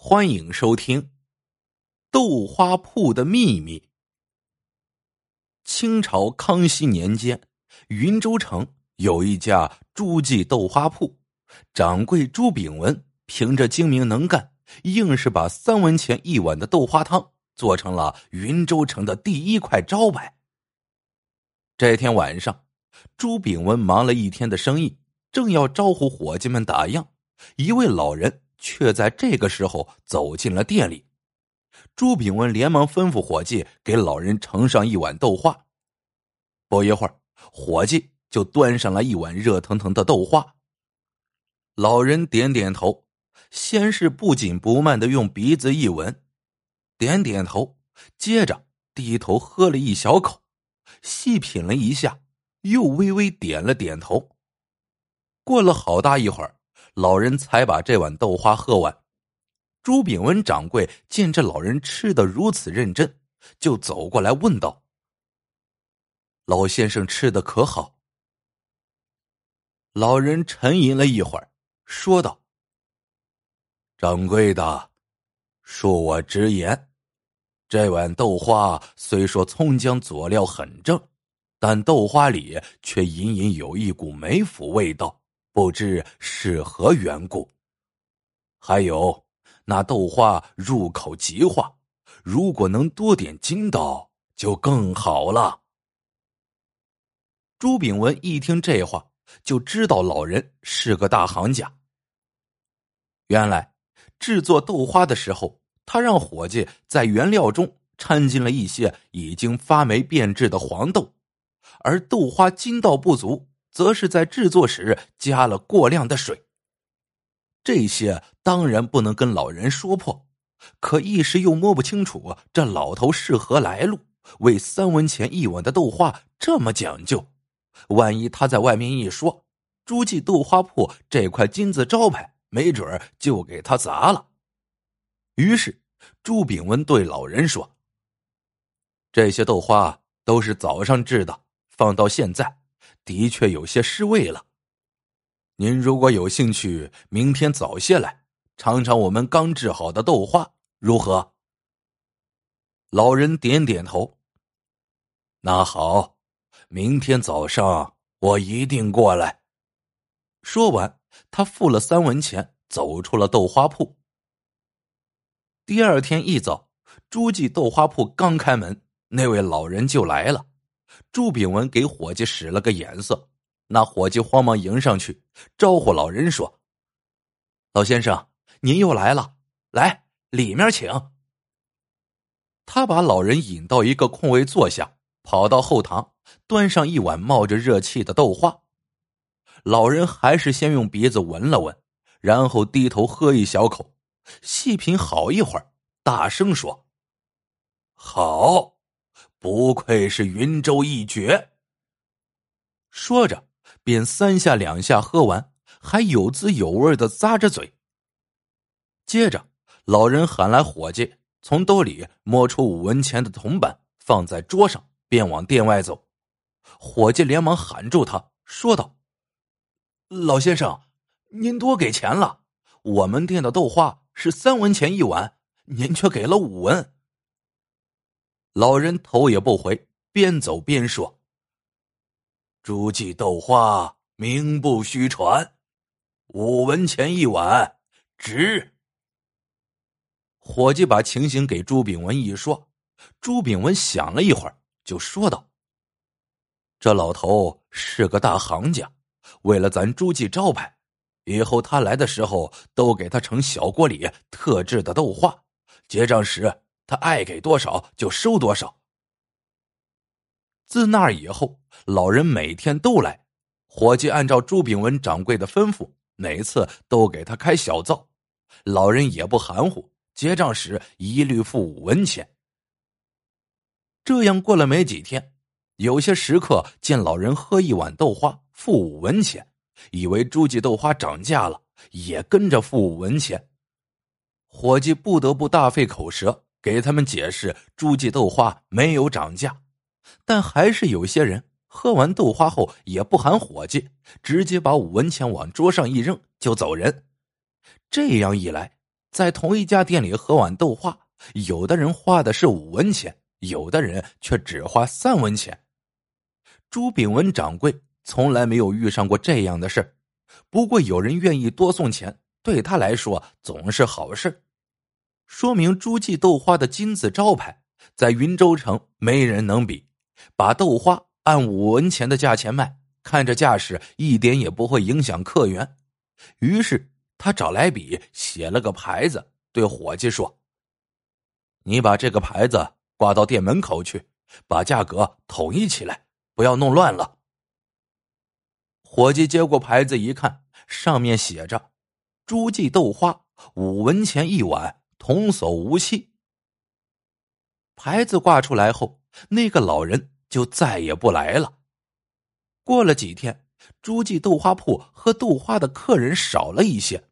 欢迎收听《豆花铺的秘密》。清朝康熙年间，云州城有一家朱记豆花铺，掌柜朱炳文凭着精明能干，硬是把三文钱一碗的豆花汤做成了云州城的第一块招牌。这天晚上，朱炳文忙了一天的生意，正要招呼伙计们打烊，一位老人。却在这个时候走进了店里，朱炳文连忙吩咐伙计给老人盛上一碗豆花。不一会儿，伙计就端上了一碗热腾腾的豆花。老人点点头，先是不紧不慢的用鼻子一闻，点点头，接着低头喝了一小口，细品了一下，又微微点了点头。过了好大一会儿。老人才把这碗豆花喝完。朱炳文掌柜见这老人吃的如此认真，就走过来问道：“老先生吃的可好？”老人沉吟了一会儿，说道：“掌柜的，恕我直言，这碗豆花虽说葱姜佐料很正，但豆花里却隐隐有一股霉腐味道。”不知是何缘故。还有那豆花入口即化，如果能多点筋道，就更好了。朱炳文一听这话，就知道老人是个大行家。原来制作豆花的时候，他让伙计在原料中掺进了一些已经发霉变质的黄豆，而豆花筋道不足。则是在制作时加了过量的水。这些当然不能跟老人说破，可一时又摸不清楚这老头是何来路，为三文钱一碗的豆花这么讲究。万一他在外面一说，朱记豆花铺这块金字招牌，没准就给他砸了。于是朱炳文对老人说：“这些豆花都是早上制的，放到现在。”的确有些失味了。您如果有兴趣，明天早些来尝尝我们刚制好的豆花，如何？老人点点头。那好，明天早上我一定过来。说完，他付了三文钱，走出了豆花铺。第二天一早，朱记豆花铺刚开门，那位老人就来了。朱炳文给伙计使了个眼色，那伙计慌忙迎上去，招呼老人说：“老先生，您又来了，来里面请。”他把老人引到一个空位坐下，跑到后堂，端上一碗冒着热气的豆花。老人还是先用鼻子闻了闻，然后低头喝一小口，细品好一会儿，大声说：“好。”不愧是云州一绝。说着，便三下两下喝完，还有滋有味的咂着嘴。接着，老人喊来伙计，从兜里摸出五文钱的铜板，放在桌上，便往店外走。伙计连忙喊住他，说道：“老先生，您多给钱了。我们店的豆花是三文钱一碗，您却给了五文。”老人头也不回，边走边说：“朱记豆花名不虚传，五文钱一碗，值。”伙计把情形给朱炳文一说，朱炳文想了一会儿，就说道：“这老头是个大行家，为了咱朱记招牌，以后他来的时候都给他盛小锅里特制的豆花，结账时。”他爱给多少就收多少。自那以后，老人每天都来，伙计按照朱炳文掌柜的吩咐，每次都给他开小灶。老人也不含糊，结账时一律付五文钱。这样过了没几天，有些食客见老人喝一碗豆花付五文钱，以为朱记豆花涨价了，也跟着付五文钱。伙计不得不大费口舌。给他们解释，朱记豆花没有涨价，但还是有些人喝完豆花后也不喊伙计，直接把五文钱往桌上一扔就走人。这样一来，在同一家店里喝碗豆花，有的人花的是五文钱，有的人却只花三文钱。朱炳文掌柜从来没有遇上过这样的事不过有人愿意多送钱，对他来说总是好事说明朱记豆花的金字招牌在云州城没人能比。把豆花按五文钱的价钱卖，看着架势一点也不会影响客源。于是他找来笔，写了个牌子，对伙计说：“你把这个牌子挂到店门口去，把价格统一起来。”不要弄乱了。伙计接过牌子一看，上面写着：“诸记豆花五文钱一碗，童叟无欺。”牌子挂出来后，那个老人就再也不来了。过了几天，诸记豆花铺喝豆花的客人少了一些，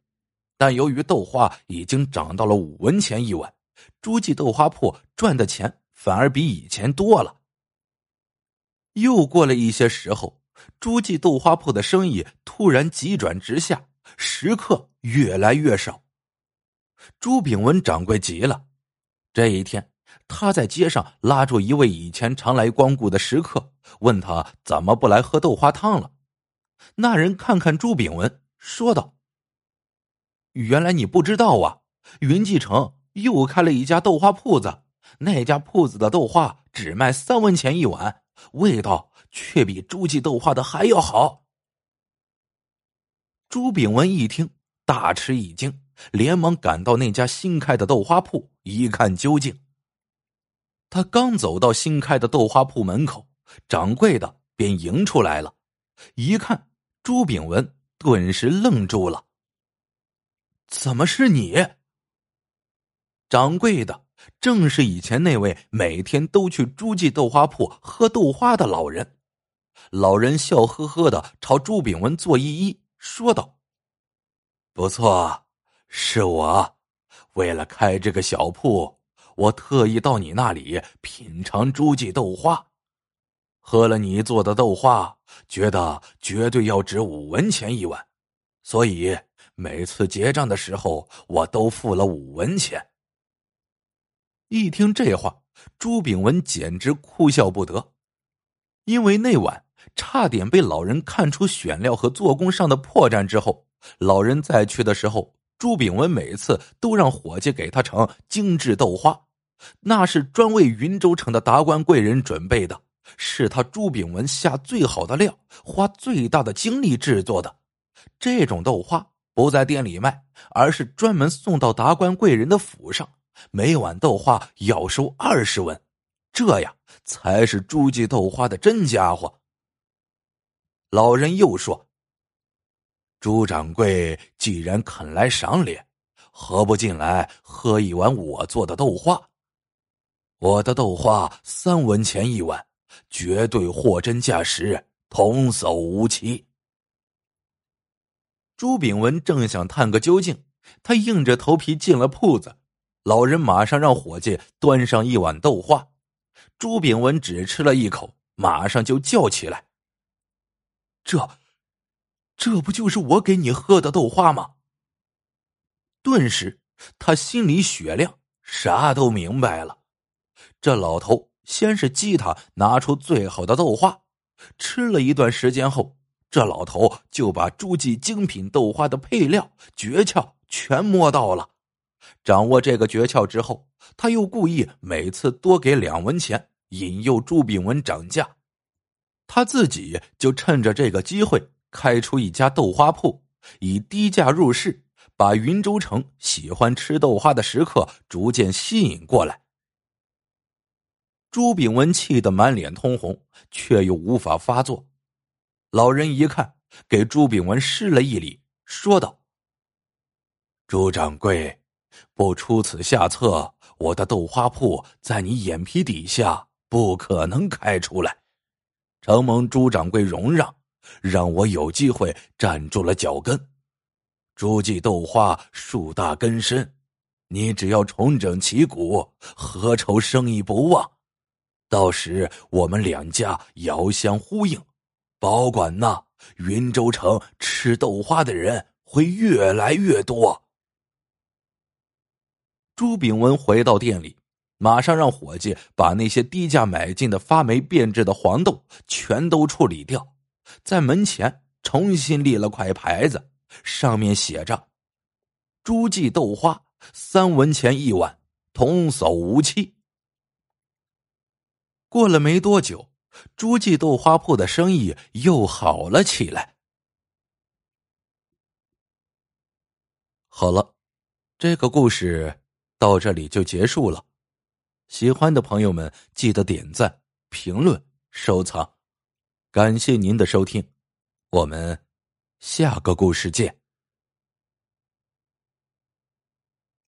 但由于豆花已经涨到了五文钱一碗，诸记豆花铺赚的钱反而比以前多了。又过了一些时候，诸记豆花铺的生意突然急转直下，食客越来越少。朱炳文掌柜急了。这一天，他在街上拉住一位以前常来光顾的食客，问他怎么不来喝豆花汤了。那人看看朱炳文，说道：“原来你不知道啊，云继城又开了一家豆花铺子，那家铺子的豆花只卖三文钱一碗。”味道却比朱记豆花的还要好。朱炳文一听，大吃一惊，连忙赶到那家新开的豆花铺，一看究竟。他刚走到新开的豆花铺门口，掌柜的便迎出来了。一看朱炳文，顿时愣住了。怎么是你？掌柜的。正是以前那位每天都去朱记豆花铺喝豆花的老人。老人笑呵呵的朝朱炳文做一揖，说道：“不错，是我。为了开这个小铺，我特意到你那里品尝朱记豆花。喝了你做的豆花，觉得绝对要值五文钱一碗，所以每次结账的时候，我都付了五文钱。”一听这话，朱炳文简直哭笑不得，因为那晚差点被老人看出选料和做工上的破绽之后，老人再去的时候，朱炳文每次都让伙计给他盛精致豆花，那是专为云州城的达官贵人准备的，是他朱炳文下最好的料，花最大的精力制作的。这种豆花不在店里卖，而是专门送到达官贵人的府上。每碗豆花要收二十文，这样才是朱记豆花的真家伙。老人又说：“朱掌柜既然肯来赏脸，何不进来喝一碗我做的豆花？我的豆花三文钱一碗，绝对货真价实，童叟无欺。”朱炳文正想探个究竟，他硬着头皮进了铺子。老人马上让伙计端上一碗豆花，朱炳文只吃了一口，马上就叫起来：“这，这不就是我给你喝的豆花吗？”顿时，他心里雪亮，啥都明白了。这老头先是激他拿出最好的豆花，吃了一段时间后，这老头就把诸记精品豆花的配料诀窍全摸到了。掌握这个诀窍之后，他又故意每次多给两文钱，引诱朱炳文涨价。他自己就趁着这个机会开出一家豆花铺，以低价入市，把云州城喜欢吃豆花的食客逐渐吸引过来。朱炳文气得满脸通红，却又无法发作。老人一看，给朱炳文施了一礼，说道：“朱掌柜。”不出此下策，我的豆花铺在你眼皮底下不可能开出来。承蒙朱掌柜容让，让我有机会站住了脚跟。朱记豆花树大根深，你只要重整旗鼓，何愁生意不旺？到时我们两家遥相呼应，保管那云州城吃豆花的人会越来越多。朱炳文回到店里，马上让伙计把那些低价买进的发霉变质的黄豆全都处理掉，在门前重新立了块牌子，上面写着：“诸记豆花三文钱一碗，童叟无欺。”过了没多久，诸记豆花铺的生意又好了起来。好了，这个故事到这里就结束了。喜欢的朋友们记得点赞、评论、收藏，感谢您的收听，我们下个故事见。